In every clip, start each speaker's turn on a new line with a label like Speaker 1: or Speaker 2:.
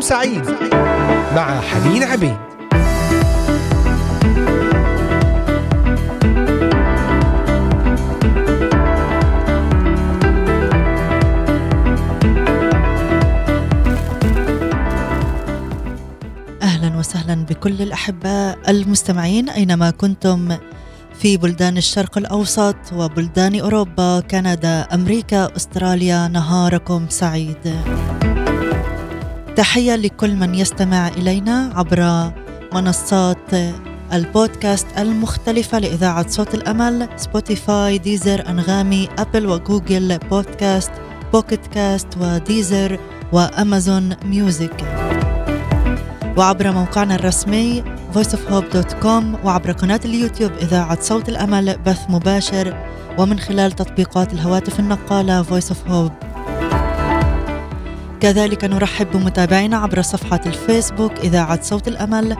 Speaker 1: نهاركم سعيد مع حنين عبيد.
Speaker 2: أهلا وسهلا بكل الاحباء المستمعين أينما كنتم في بلدان الشرق الأوسط وبلدان أوروبا كندا أمريكا أستراليا نهاركم سعيد. تحية لكل من يستمع إلينا عبر منصات البودكاست المختلفة لإذاعة صوت الأمل Spotify Deezer أنغامي Apple و Google Podcast Pocket Cast و Deezer و Amazon Music وعبر موقعنا الرسمي voiceofhope.com وعبر قناة اليوتيوب إذاعة صوت الأمل بث مباشر ومن خلال تطبيقات الهواتف النقالة Voice of Hope كذلك نرحب بمتابعينا عبر صفحة الفيسبوك إذاعة صوت الأمل.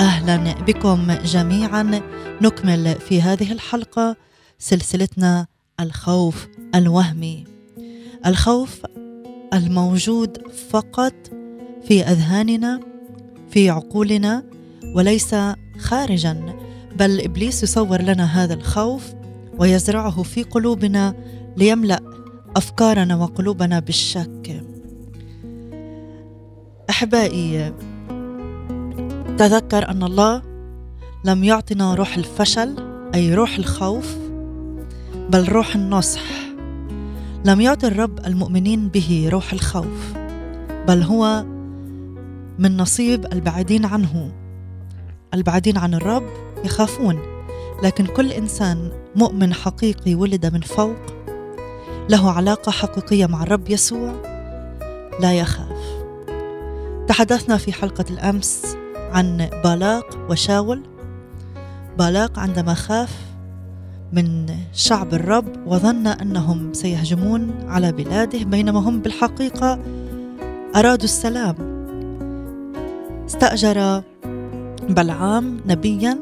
Speaker 2: أهلا بكم جميعا. نكمل في هذه الحلقة سلسلتنا الخوف الوهمي. الخوف الموجود فقط في أذهاننا في عقولنا وليس خارجا. بل إبليس يصور لنا هذا الخوف ويزرعه في قلوبنا ليملأ أفكارنا وقلوبنا بالشك. أحبائي تذكر أن الله لم يعطنا روح الفشل أي روح الخوف بل روح النصح. لم يعطي الرب المؤمنين به روح الخوف بل هو من نصيب البعيدين عنه. البعيدين عن الرب يخافون لكن كل إنسان مؤمن حقيقي ولد من فوق له علاقة حقيقية مع الرب يسوع لا يخاف. تحدثنا في حلقة الأمس عن بالاق وشاول. بالاق عندما خاف من شعب الرب وظن أنهم سيهجمون على بلاده بينما هم بالحقيقة أرادوا السلام. استأجر بلعام نبيا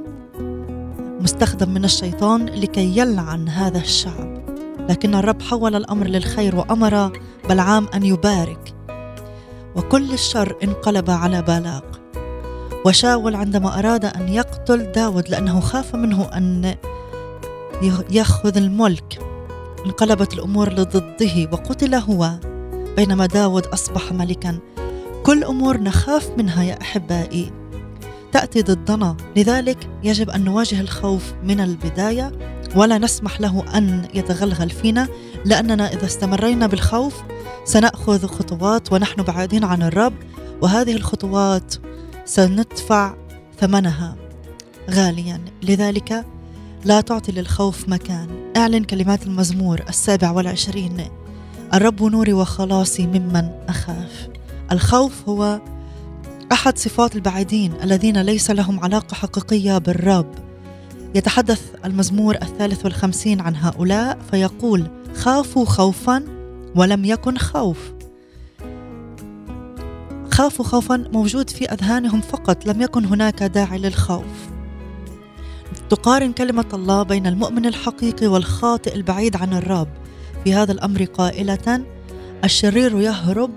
Speaker 2: مستخدم من الشيطان لكي يلعن هذا الشعب لكن الرب حول الأمر للخير وأمر بلعام أن يبارك. وكل الشر انقلب على بالاق. وشاول عندما أراد أن يقتل داود لأنه خاف منه أن يأخذ الملك انقلبت الأمور لضده وقتل هو بينما داود أصبح ملكا. كل أمور نخاف منها يا أحبائي. تأتي ضدنا. لذلك يجب أن نواجه الخوف من البداية ولا نسمح له أن يتغلغل فينا لأننا إذا استمرينا بالخوف سنأخذ خطوات ونحن بعيدين عن الرب وهذه الخطوات سندفع ثمنها. غاليا لذلك لا تعطي للخوف مكان. اعلن كلمات المزمور السابع والعشرين. الرب نوري وخلاصي ممن أخاف. الخوف هو أحد صفات البعيدين الذين ليس لهم علاقة حقيقية بالرب. يتحدث المزمور الثالث والخمسين عن هؤلاء فيقول خافوا خوفا ولم يكن خوف. خافوا خوفا موجود في أذهانهم فقط لم يكن هناك داعي للخوف. تقارن كلمة الله بين المؤمن الحقيقي والخاطئ البعيد عن الرب. في هذا الأمر قائلة الشرير يهرب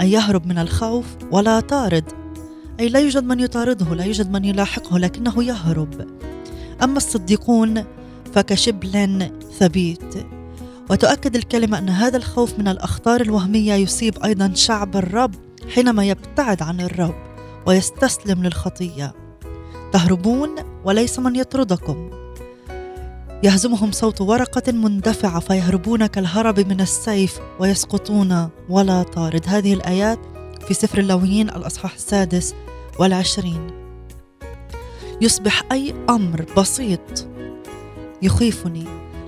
Speaker 2: أن يهرب من الخوف ولا طارد. أي لا يوجد من يطارده لا يوجد من يلاحقه لكنه يهرب. أما الصديقون فكشبل ثبيت. وتؤكد الكلمة أن هذا الخوف من الأخطار الوهمية يصيب أيضا شعب الرب حينما يبتعد عن الرب ويستسلم للخطية. تهربون وليس من يطردكم. يهزمهم صوت ورقة مندفعة فيهربون كالهرب من السيف ويسقطون ولا طارد. هذه الآيات في سفر اللويين الأصحاح السادس والعشرين. يصبح أي أمر بسيط يخيفني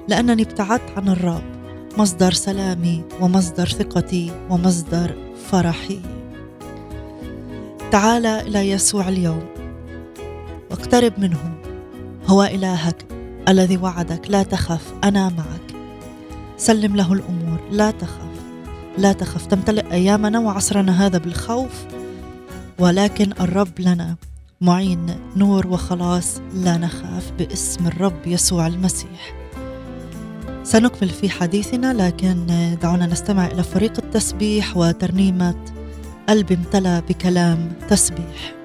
Speaker 2: لأنني ابتعدت عن الرب. مصدر سلامي ومصدر ثقتي ومصدر فرحي. تعال إلى يسوع اليوم. واقترب منه. هو إلهك الذي وعدك. لا تخف أنا معك. سلم له الأمور. لا تخف. لا تخف. تمتلئ أيامنا وعصرنا هذا بالخوف. ولكن الرب لنا معين نور وخلاص. لا نخاف باسم الرب يسوع المسيح. سنكمل في حديثنا لكن دعونا نستمع إلى فريق التسبيح وترنيمة
Speaker 3: قلبي امتلى بكلام تسبيح.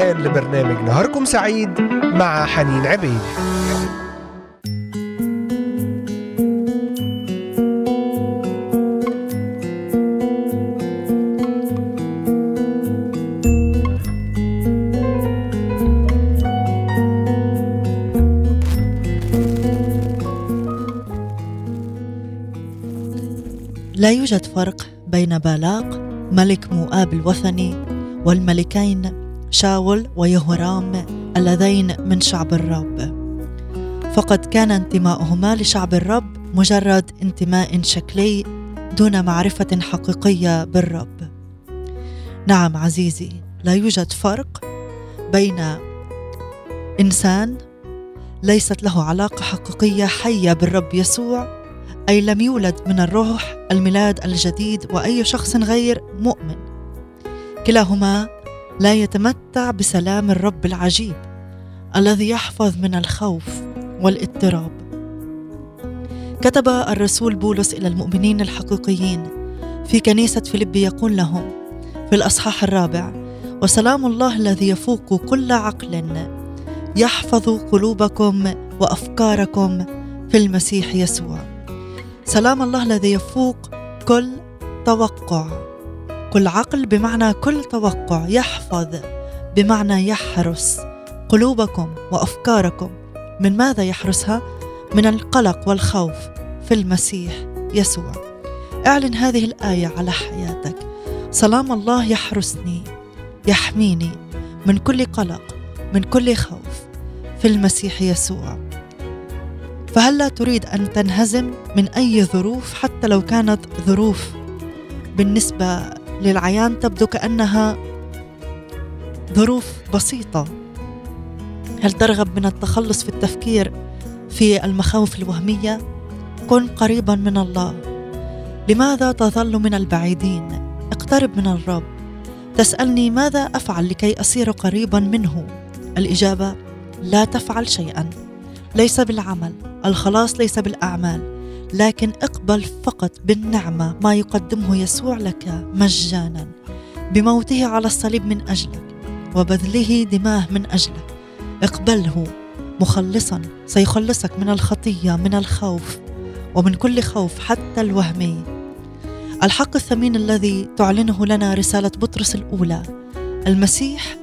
Speaker 1: الآن لبرنامج نهاركم سعيد مع حنين عبيد.
Speaker 2: لا يوجد فرق بين بالاق ملك مؤاب الوثني والملكين شاول ويهورام اللذين من شعب الرب. فقد كان انتماؤهما لشعب الرب مجرد انتماء شكلي دون معرفة حقيقية بالرب. نعم عزيزي لا يوجد فرق بين إنسان ليست له علاقة حقيقية حية بالرب يسوع أي لم يولد من الروح الميلاد الجديد وأي شخص غير مؤمن. كلاهما لا يتمتع بسلام الرب العجيب الذي يحفظ من الخوف والاضطراب. كتب الرسول بولس إلى المؤمنين الحقيقيين في كنيسة فيليبي يقول لهم في الأصحاح الرابع وسلام الله الذي يفوق كل عقل يحفظ قلوبكم وأفكاركم في المسيح يسوع. سلام الله الذي يفوق كل توقع. كل عقل بمعنى كل توقع يحفظ بمعنى يحرس قلوبكم وأفكاركم. من ماذا يحرسها؟ من القلق والخوف في المسيح يسوع. اعلن هذه الآية على حياتك. سلام الله يحرسني يحميني من كل قلق من كل خوف في المسيح يسوع. فهل لا تريد أن تنهزم من أي ظروف؟ حتى لو كانت ظروف بالنسبة للعيان تبدو كأنها ظروف بسيطة. هل ترغب من التخلص في التفكير في المخاوف الوهمية؟ كن قريبا من الله. لماذا تظل من البعيدين؟ اقترب من الرب. تسألني ماذا أفعل لكي أصير قريبا منه؟ الإجابة لا تفعل شيئا. ليس بالعمل. الخلاص ليس بالأعمال. لكن اقبل فقط بالنعمة ما يقدمه يسوع لك مجانا. بموته على الصليب من أجلك وبذله دماه من أجلك. اقبله مخلصا سيخلصك من الخطية من الخوف ومن كل خوف حتى الوهمي الحق الثمين الذي تعلنه لنا رسالة بطرس الأولى. المسيح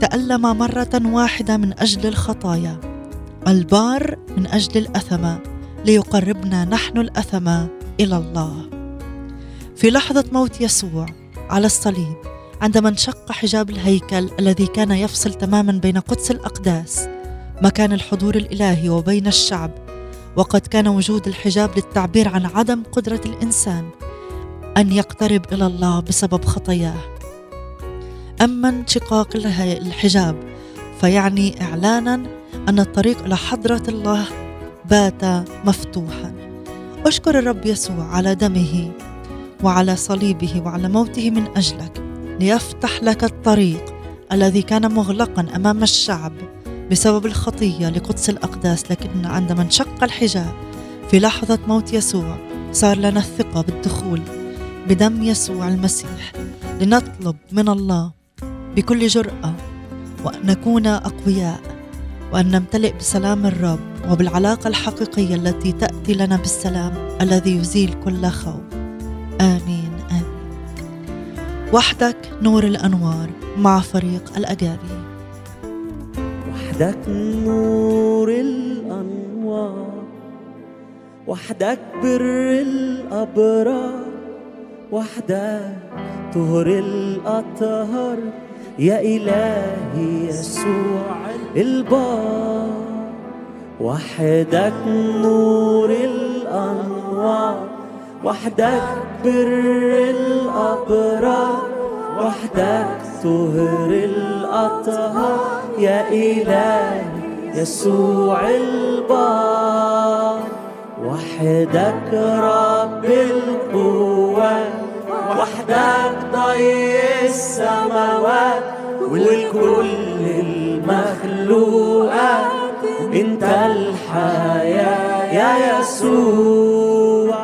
Speaker 2: تألم مرة واحدة من أجل الخطايا. البار من أجل الأثمة. ليقربنا نحن الاثمه إلى الله. في لحظة موت يسوع على الصليب عندما انشق حجاب الهيكل الذي كان يفصل تماما بين قدس الأقداس مكان الحضور الإلهي وبين الشعب وقد كان وجود الحجاب للتعبير عن عدم قدرة الإنسان أن يقترب إلى الله بسبب خطاياه. أما انشقاق الحجاب فيعني اعلانا أن الطريق إلى حضرة الله بات مفتوحا. أشكر الرب يسوع على دمه وعلى صليبه وعلى موته من أجلك ليفتح لك الطريق الذي كان مغلقا أمام الشعب بسبب الخطية لقدس الأقداس. لكن عندما انشق الحجاب في لحظة موت يسوع صار لنا الثقة بالدخول بدم يسوع المسيح لنطلب من الله بكل جرأة وأن نكون أقوياء. وأن نمتلئ بسلام الرب وبالعلاقة الحقيقية التي تأتي لنا بالسلام الذي يزيل كل خوف. آمين آمين. وحدك نور الأنوار مع فريق الاجابي
Speaker 4: وحدك نور الأنوار وحدك بر الأبرار وحدك طهر الأطهار. يا إلهي يسوع البار وحدك نور الأنوار وحدك بر الأبرار وحدك طهر الأطهار. يا إلهي يسوع البار وحدك رب القوات وحدك ضي السماوات والكل المخلوقات. انت الحياة يا يسوع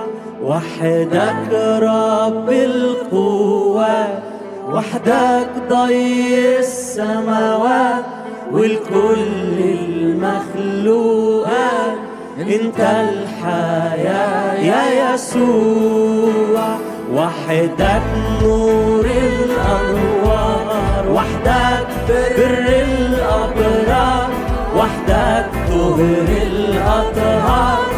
Speaker 4: وحدك رب القوات وحدك ضي السماوات والكل المخلوقات. انت الحياة يا يسوع. وحدك نور الأنوار وحدك بر الأبرار وحدك طهر الأطهار.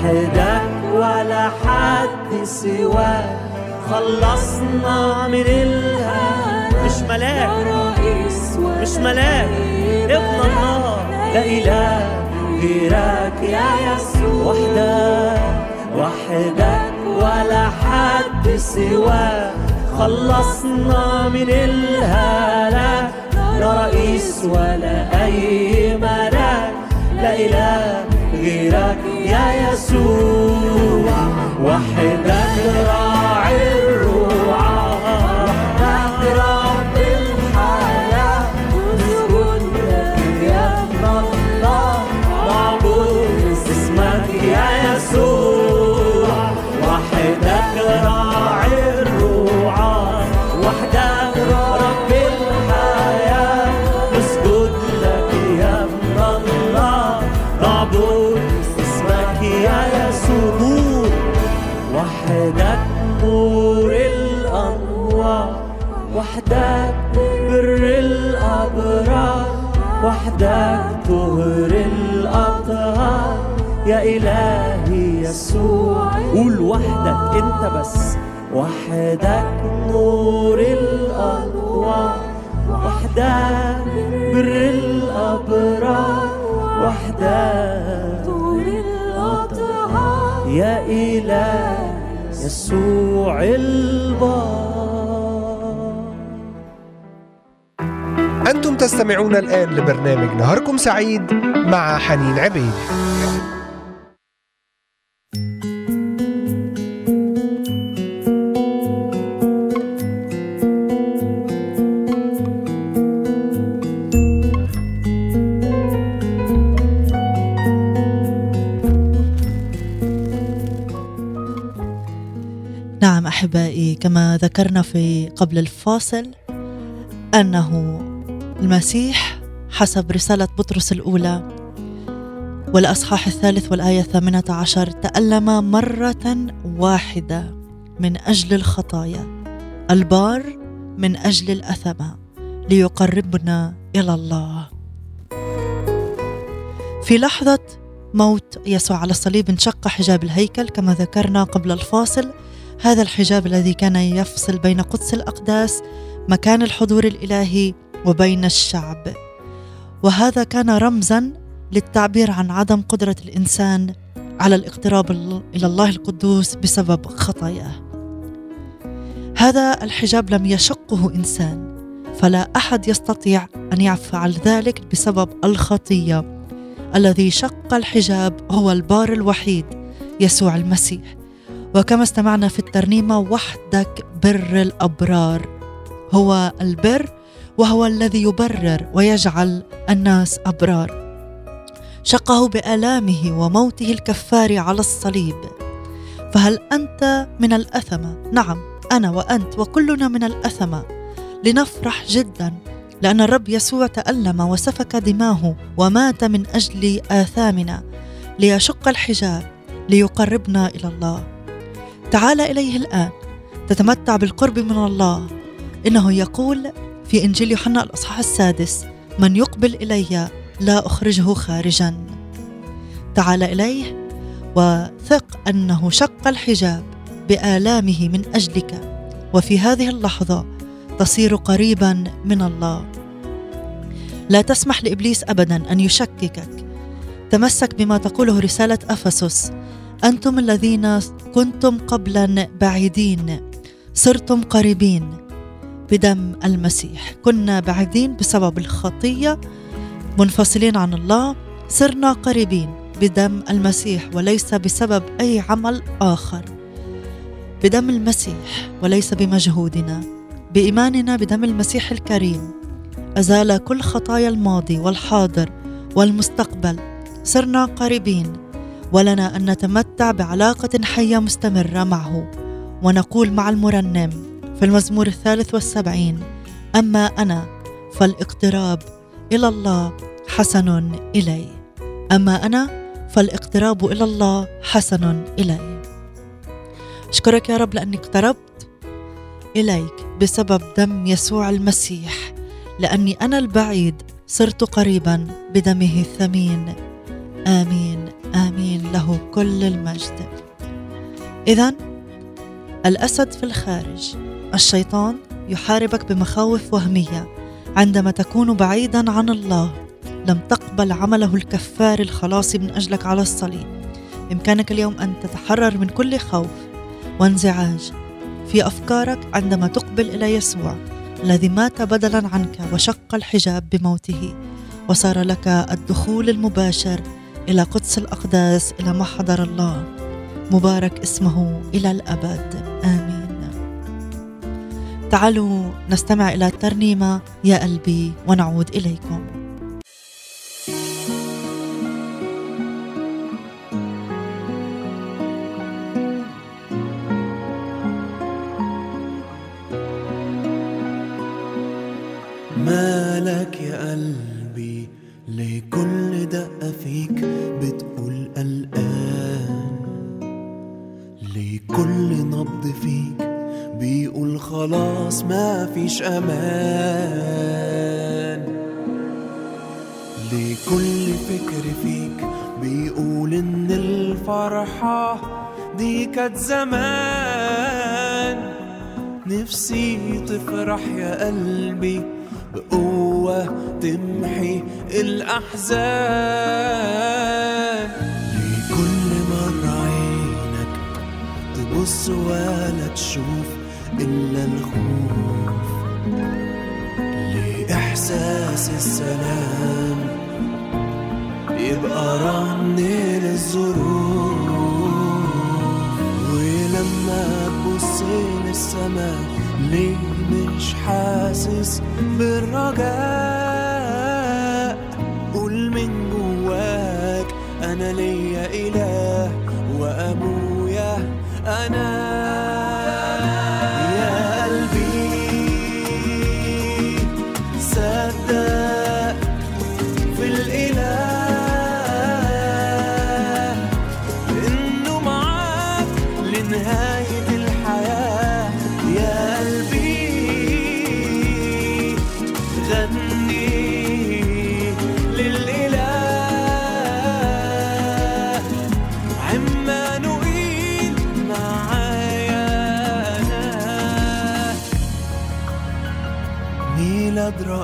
Speaker 4: وحدك ولا حد سواك. خلصنا من الهام مش ملاك. مش ملاك. ابن الله. لا إله غيرك يا يسوع. وحدك. وحدك ولا حد سواك. خلصنا من الهلاك لا رئيس ولا أي ملاك. لا إله غيرك يا يسوع وحدك راعي الرعاة وحدك بر الأبرار وحدك طهر الأطهار. يا إلهي يسوع قول وحدك أنت بس. وحدك نور الأنوار وحدك بر الأبرار. وحدك
Speaker 5: طول الأطهار.
Speaker 4: يا إله يسوع البار.
Speaker 1: تستمعون الآن لبرنامج نهاركم سعيد مع حنين عبيد.
Speaker 2: نعم أحبائي كما ذكرنا في قبل الفاصل أنه المسيح حسب رسالة بطرس الأولى والأصحاح الثالث والآية الثامنة عشر تألم مرة واحدة من أجل الخطايا البار من أجل الاثمه ليقربنا إلى الله. في لحظة موت يسوع على الصليب انشق حجاب الهيكل كما ذكرنا قبل الفاصل. هذا الحجاب الذي كان يفصل بين قدس الأقداس مكان الحضور الإلهي وبين الشعب. وهذا كان رمزا للتعبير عن عدم قدرة الإنسان على الاقتراب ال- إلى الله القدوس بسبب خطاياه. هذا الحجاب لم يشقه إنسان فلا أحد يستطيع أن يفعل ذلك بسبب الخطية. الذي شق الحجاب هو البار الوحيد يسوع المسيح. وكما استمعنا في الترنيمة وحدك بر الأبرار. هو البر وهو الذي يبرر ويجعل الناس أبرار. شقه بآلامه وموته الكفار على الصليب. فهل أنت من الاثمه نعم أنا وأنت وكلنا من الاثمه لنفرح جدا لأن الرب يسوع تألم وسفك دماه ومات من أجل آثامنا ليشق الحجاب ليقربنا إلى الله. تعال إليه الآن. تتمتع بالقرب من الله. إنه يقول في إنجيل يوحنا الأصحاح السادس من يقبل إلي لا أخرجه خارجا. تعال إليه وثق أنه شق الحجاب بآلامه من أجلك وفي هذه اللحظة تصير قريبا من الله. لا تسمح لإبليس ابدا أن يشككك. تمسك بما تقوله رسالة أفسس أنتم الذين كنتم قبلا بعيدين صرتم قريبين بدم المسيح. كنا بعيدين بسبب الخطية منفصلين عن الله صرنا قريبين بدم المسيح وليس بسبب أي عمل آخر. بدم المسيح وليس بمجهودنا. بإيماننا بدم المسيح الكريم أزال كل خطايا الماضي والحاضر والمستقبل. صرنا قريبين ولنا أن نتمتع بعلاقة حية مستمرة معه ونقول مع المرنم في المزمور الثالث والسبعين. أما أنا فالاقتراب إلى الله حسن إلي. أما أنا فالاقتراب إلى الله حسن إلي. أشكرك يا رب لأني اقتربت إليك بسبب دم يسوع المسيح لأني أنا البعيد صرت قريبا بدمه الثمين. آمين آمين له كل المجد. اذا الأسد في الخارج. الشيطان يحاربك بمخاوف وهمية عندما تكون بعيدا عن الله. لم تقبل عمله الكفار الخلاصي من أجلك على الصليب. بامكانك اليوم أن تتحرر من كل خوف وانزعاج في أفكارك عندما تقبل إلى يسوع الذي مات بدلا عنك وشق الحجاب بموته. وصار لك الدخول المباشر إلى قدس الأقداس إلى محضر الله. مبارك اسمه إلى الأبد. آمين. تعالوا نستمع إلى الترنيمة يا قلبي ونعود
Speaker 6: إليكم. أمان. ليه كل فكر فيك بيقول إن الفرحة دي كانت زمان. نفسي تفرح يا قلبي بقوة تمحي الأحزان. ليه كل مرة عينك تبص ولا تشوف إلا الخوف. إحساس السلام. يبقى رن للظروف ولما تبص للسماء ليه مش حاسس بالرجاء؟ قول من جواك أنا ليا إله وأبويا أنا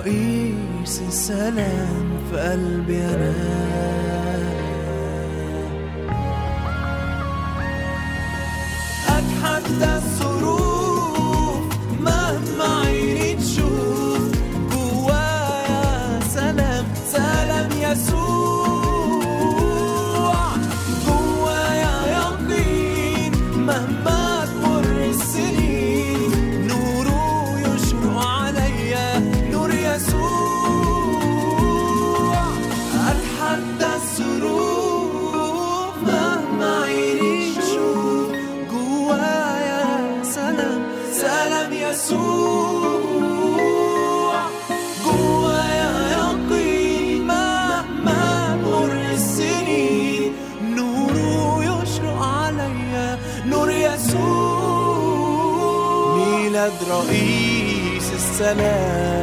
Speaker 6: رئيس السلام في قلبي أنا. رئيس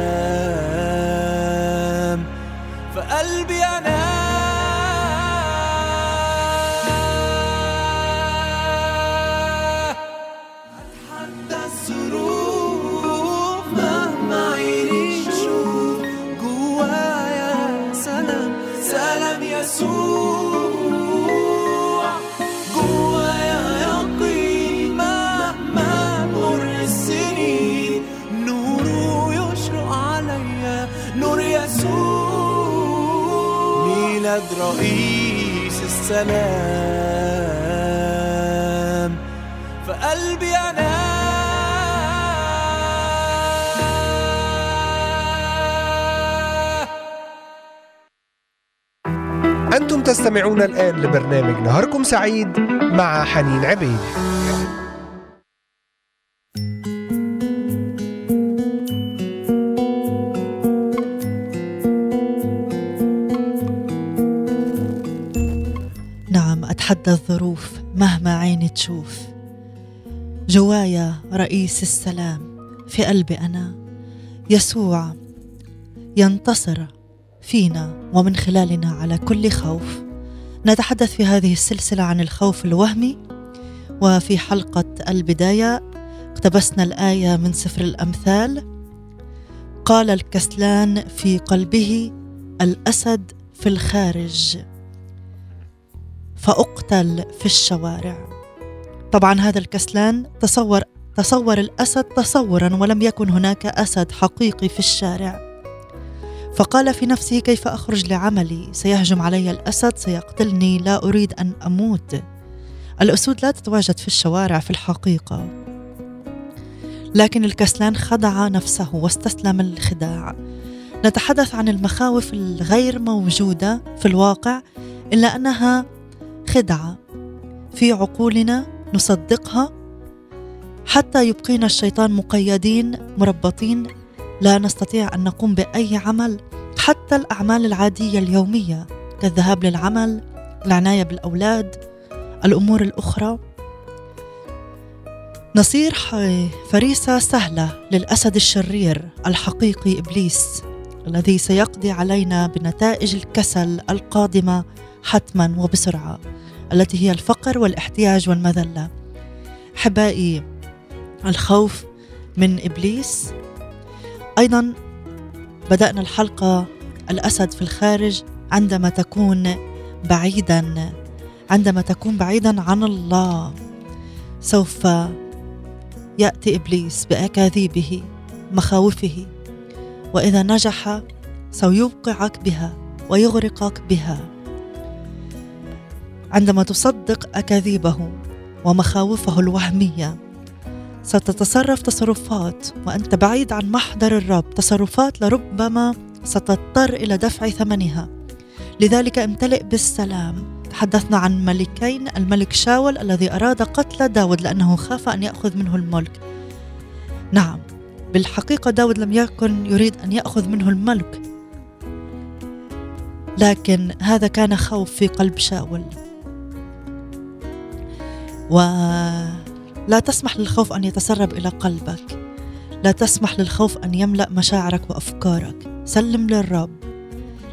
Speaker 6: السلام فقلبي أنا.
Speaker 1: أنتم تستمعون الآن لبرنامج نهاركم سعيد مع حنين عبيد.
Speaker 2: تشوف جوايا رئيس السلام في قلبي أنا. يسوع ينتصر فينا ومن خلالنا على كل خوف. نتحدث في هذه السلسلة عن الخوف الوهمي. وفي حلقة البداية اقتبسنا الآية من سفر الأمثال. قال الكسلان في قلبه الأسد في الخارج. فأقتل في الشوارع. طبعا هذا الكسلان تصور تصور الأسد تصورا ولم يكن هناك أسد حقيقي في الشارع. فقال في نفسه كيف أخرج لعملي؟ سيهجم علي الأسد سيقتلني لا أريد أن أموت. الأسود لا تتواجد في الشوارع في الحقيقة. لكن الكسلان خدع نفسه واستسلم للخداع. نتحدث عن المخاوف الغير موجودة في الواقع إلا أنها خدعة في عقولنا نصدقها حتى يبقينا الشيطان مقيدين مربطين لا نستطيع أن نقوم بأي عمل حتى الأعمال العادية اليومية كالذهاب للعمل العناية بالأولاد الأمور الأخرى. نصير فريسة سهلة للأسد الشرير الحقيقي إبليس الذي سيقضي علينا بنتائج الكسل القادمة حتما وبسرعة. التي هي الفقر والاحتياج والمذلة. احبائي الخوف من إبليس. أيضا بدأنا الحلقة الأسد في الخارج عندما تكون بعيدا عندما تكون بعيدا عن الله. سوف يأتي إبليس بأكاذيبه مخاوفه وإذا نجح سيوقعك بها ويغرقك بها. عندما تصدق أكاذيبه ومخاوفه الوهمية. ستتصرف تصرفات وأنت بعيد عن محضر الرب. تصرفات لربما ستضطر إلى دفع ثمنها. لذلك امتلئ بالسلام. تحدثنا عن ملكين الملك شاول الذي أراد قتل داود لأنه خاف أن يأخذ منه الملك. نعم بالحقيقة داود لم يكن يريد أن يأخذ منه الملك. لكن هذا كان خوف في قلب شاول. ولا تسمح للخوف أن يتسرب إلى قلبك. لا تسمح للخوف أن يملأ مشاعرك وأفكارك. سلم للرب.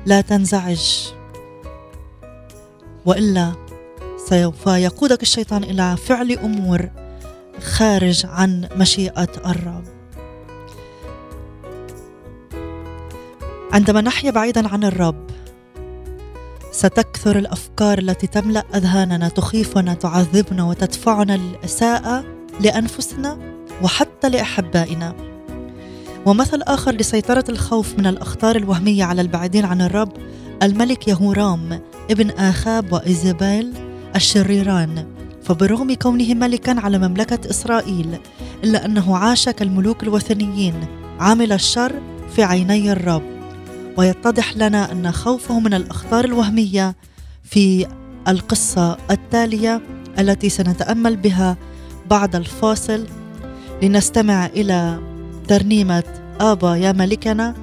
Speaker 2: لا تنزعج. وإلا سوف يقودك الشيطان إلى فعل أمور خارج عن مشيئة الرب. عندما نحيا بعيدا عن الرب ستكثر الأفكار التي تملأ أذهاننا تخيفنا تعذبنا وتدفعنا للأساءة لأنفسنا وحتى لأحبائنا. ومثل آخر لسيطرة الخوف من الأخطار الوهمية على البعيدين عن الرب الملك يهورام ابن آخاب وإيزابيل الشريران. فبرغم كونه ملكا على مملكة إسرائيل إلا أنه عاش كالملوك الوثنيين عامل الشر في عيني الرب. ويتضح لنا أن خوفه من الاخطار الوهمية في القصة التالية التي سنتأمل بها بعد الفاصل. لنستمع إلى ترنيمة آبا يا ملكنا.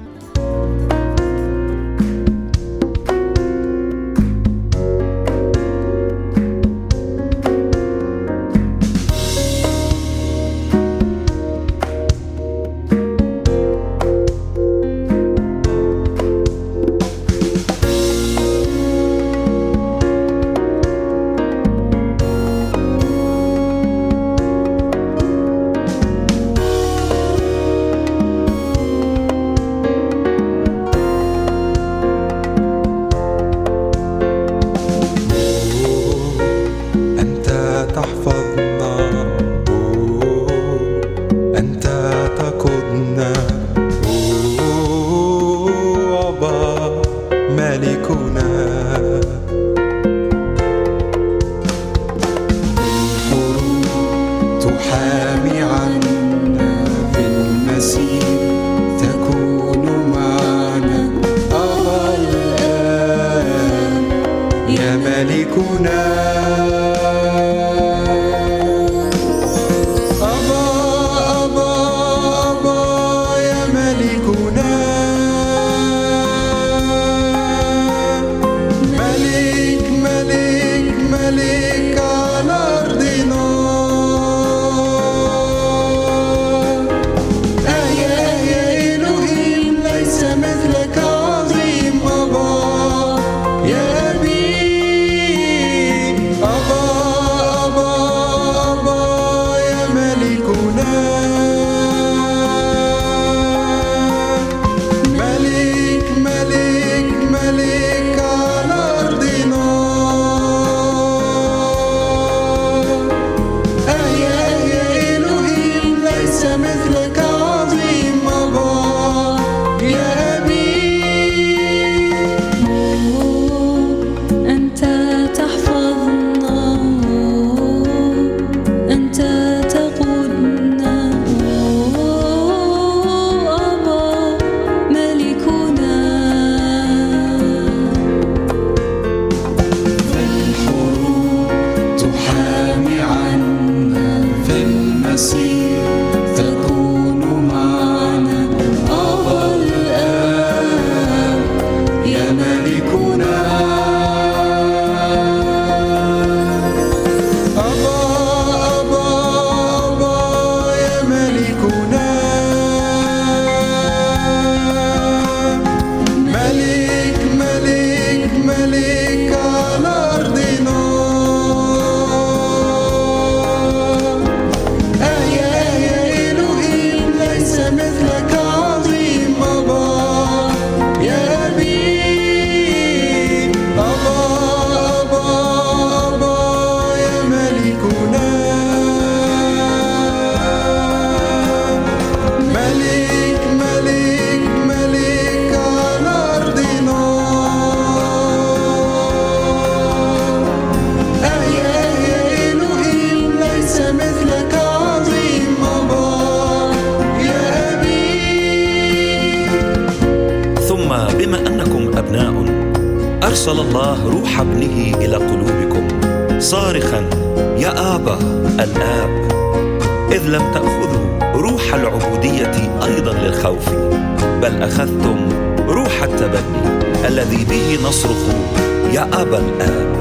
Speaker 5: يا
Speaker 6: أبا
Speaker 7: الآب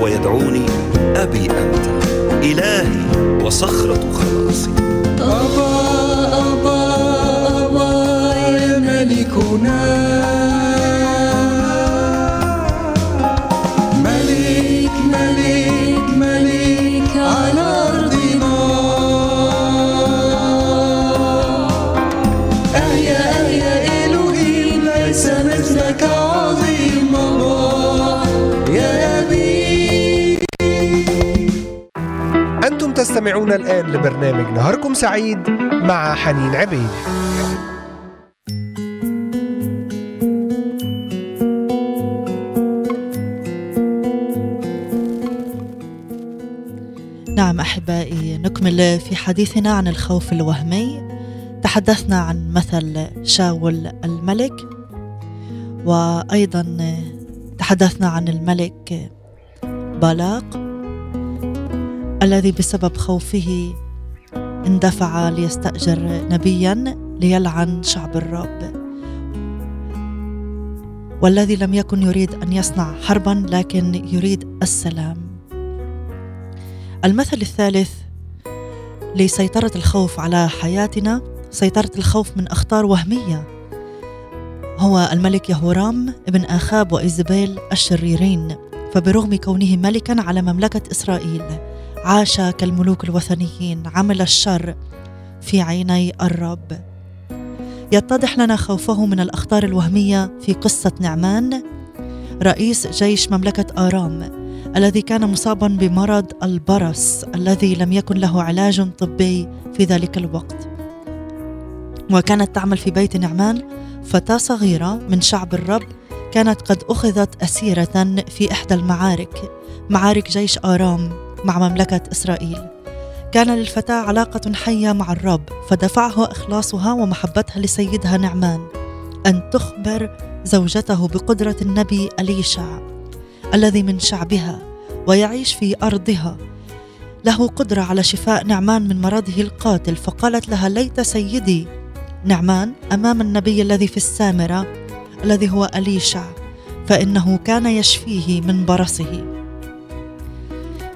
Speaker 7: هو يدعوني أبي أنت إلهي وصخرة خلاصي.
Speaker 5: أبا أبا أبا يا
Speaker 6: ملكنا.
Speaker 1: تستمعون الآن لبرنامج نهاركم سعيد مع حنين عبيد.
Speaker 2: نعم أحبائي نكمل في حديثنا عن الخوف الوهمي. تحدثنا عن مثل شاول الملك وأيضا تحدثنا عن الملك بالاق. الذي بسبب خوفه اندفع ليستأجر نبيا ليلعن شعب الرب. والذي لم يكن يريد أن يصنع حربا لكن يريد السلام. المثل الثالث لسيطرة الخوف على حياتنا سيطرة الخوف من أخطار وهمية. هو الملك يهورام ابن آخاب وإيزابيل الشريرين فبرغم كونه ملكا على مملكة إسرائيل عاش كالملوك الوثنيين عمل الشر في عيني الرب. يتضح لنا خوفه من الأخطار الوهمية في قصة نعمان رئيس جيش مملكة آرام الذي كان مصابا بمرض البرص الذي لم يكن له علاج طبي في ذلك الوقت. وكانت تعمل في بيت نعمان فتاة صغيرة من شعب الرب كانت قد أخذت أسيرة في إحدى المعارك معارك جيش آرام. مع مملكة إسرائيل. كان للفتاة علاقة حية مع الرب فدفعه إخلاصها ومحبتها لسيدها نعمان أن تخبر زوجته بقدرة النبي أليشع الذي من شعبها ويعيش في أرضها. له قدرة على شفاء نعمان من مرضه القاتل فقالت لها ليت سيدي نعمان أمام النبي الذي في السامرة الذي هو إليشع فإنه كان يشفيه من برصه.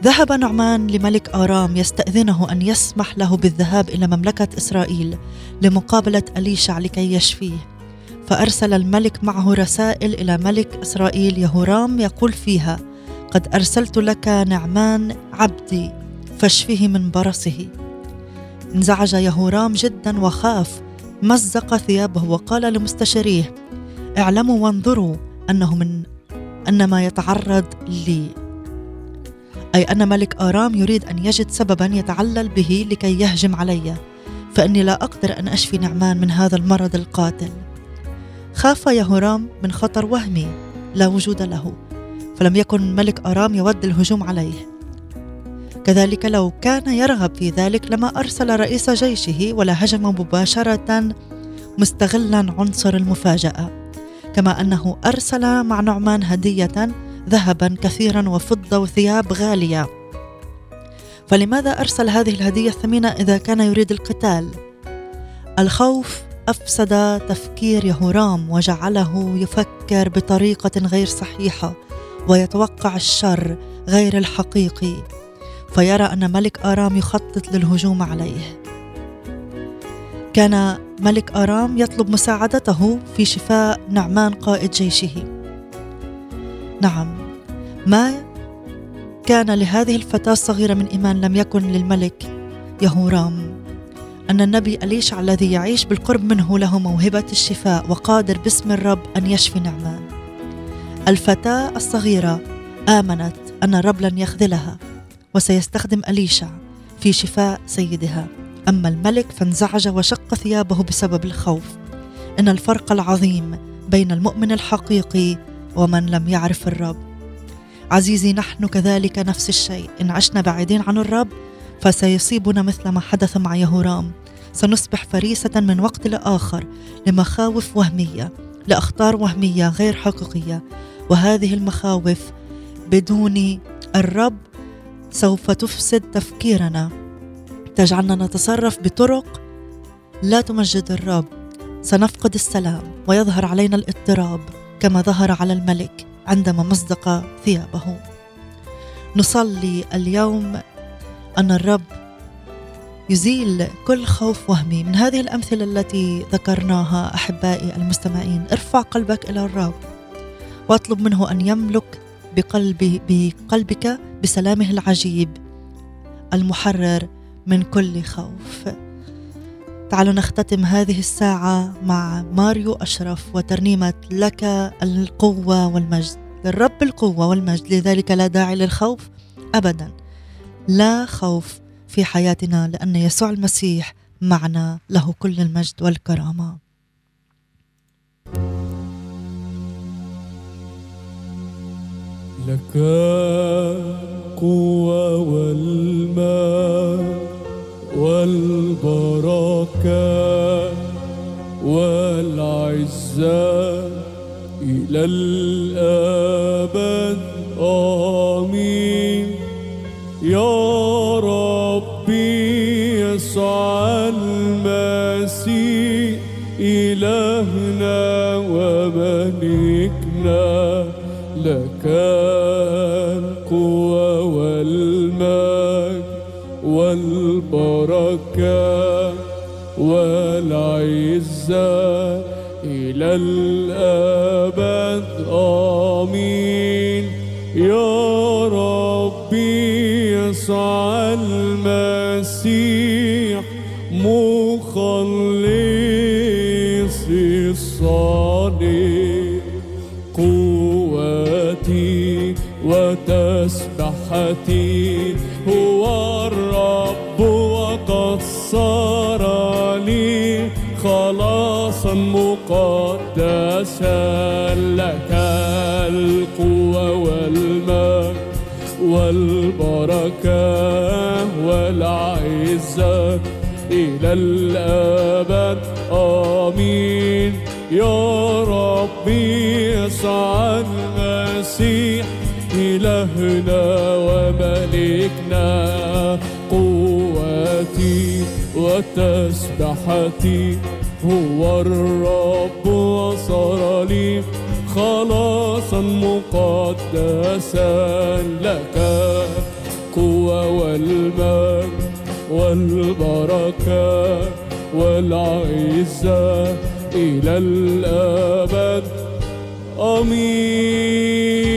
Speaker 2: ذهب نعمان لملك آرام يستأذنه أن يسمح له بالذهاب إلى مملكة إسرائيل لمقابلة أليشع لكي يشفيه. فأرسل الملك معه رسائل إلى ملك إسرائيل يهورام يقول فيها قد أرسلت لك نعمان عبدي فاشفه من برصه. انزعج يهورام جدا وخاف مزق ثيابه وقال لمستشاريه اعلموا وانظروا أنه من أن ما يتعرض لي. أي أن ملك آرام يريد أن يجد سببا يتعلل به لكي يهجم علي فإني لا أقدر أن أشفي نعمان من هذا المرض القاتل. خاف يهورام من خطر وهمي لا وجود له فلم يكن ملك آرام يود الهجوم عليه. كذلك لو كان يرغب في ذلك لما أرسل رئيس جيشه ولا هجم مباشرة مستغلا عنصر المفاجأة كما أنه أرسل مع نعمان هدية ذهبا كثيرا وفضة وثياب غالية. فلماذا أرسل هذه الهدية الثمينة إذا كان يريد القتال؟ الخوف أفسد تفكير يهورام وجعله يفكر بطريقة غير صحيحة ويتوقع الشر غير الحقيقي فيرى أن ملك آرام يخطط للهجوم عليه. كان ملك آرام يطلب مساعدته في شفاء نعمان قائد جيشه. نعم. ما كان لهذه الفتاة الصغيرة من إيمان لم يكن للملك يهورام أن النبي أليشع الذي يعيش بالقرب منه له موهبة الشفاء وقادر باسم الرب أن يشفي نعمان. الفتاة الصغيرة آمنت أن الرب لن يخذلها وسيستخدم أليشع في شفاء سيدها. أما الملك فانزعج وشق ثيابه بسبب الخوف. إن الفرق العظيم بين المؤمن الحقيقي ومن لم يعرف الرب. عزيزي نحن كذلك نفس الشيء. إن عشنا بعيدين عن الرب فسيصيبنا مثل ما حدث مع يهورام. سنصبح فريسة من وقت لآخر لمخاوف وهمية لأخطار وهمية غير حقيقية. وهذه المخاوف بدون الرب سوف تفسد تفكيرنا. تجعلنا نتصرف بطرق لا تمجد الرب. سنفقد السلام ويظهر علينا الاضطراب. كما ظهر على الملك عندما مزق ثيابه. نصلي اليوم أن الرب يزيل كل خوف وهمي. من هذه الأمثلة التي ذكرناها أحبائي المستمعين ارفع قلبك إلى الرب واطلب منه أن يملك بقلبي بقلبك بسلامه العجيب المحرر من كل خوف. تعالوا نختتم هذه الساعة مع ماريو أشرف وترنيمة لك القوة والمجد للرب القوة والمجد لذلك لا داعي للخوف أبدا. لا خوف في حياتنا لأن يسوع المسيح معنا له كل المجد والكرامة.
Speaker 5: لك قوة والماء والبركة والعزة إلى الأبد. آمين. يا ربي يسوع المسيح إلهنا وملكنا لك. والبركة والعزة إلى الأبد آمين. يا ربي يسوع المسيح مخلصي الصالح قوتي وتسبحتي. مقدسا لك القوة والمجد والبركة والعزة إلى الأبد؟ آمين. يا ربي يسوع المسيح إلهنا وملكنا قوتي وتسبحتي. هو الرب وصار لي خلاصا مقدسا لك. قوة والمجد والبركة والعزة إلى الأبد. آمين.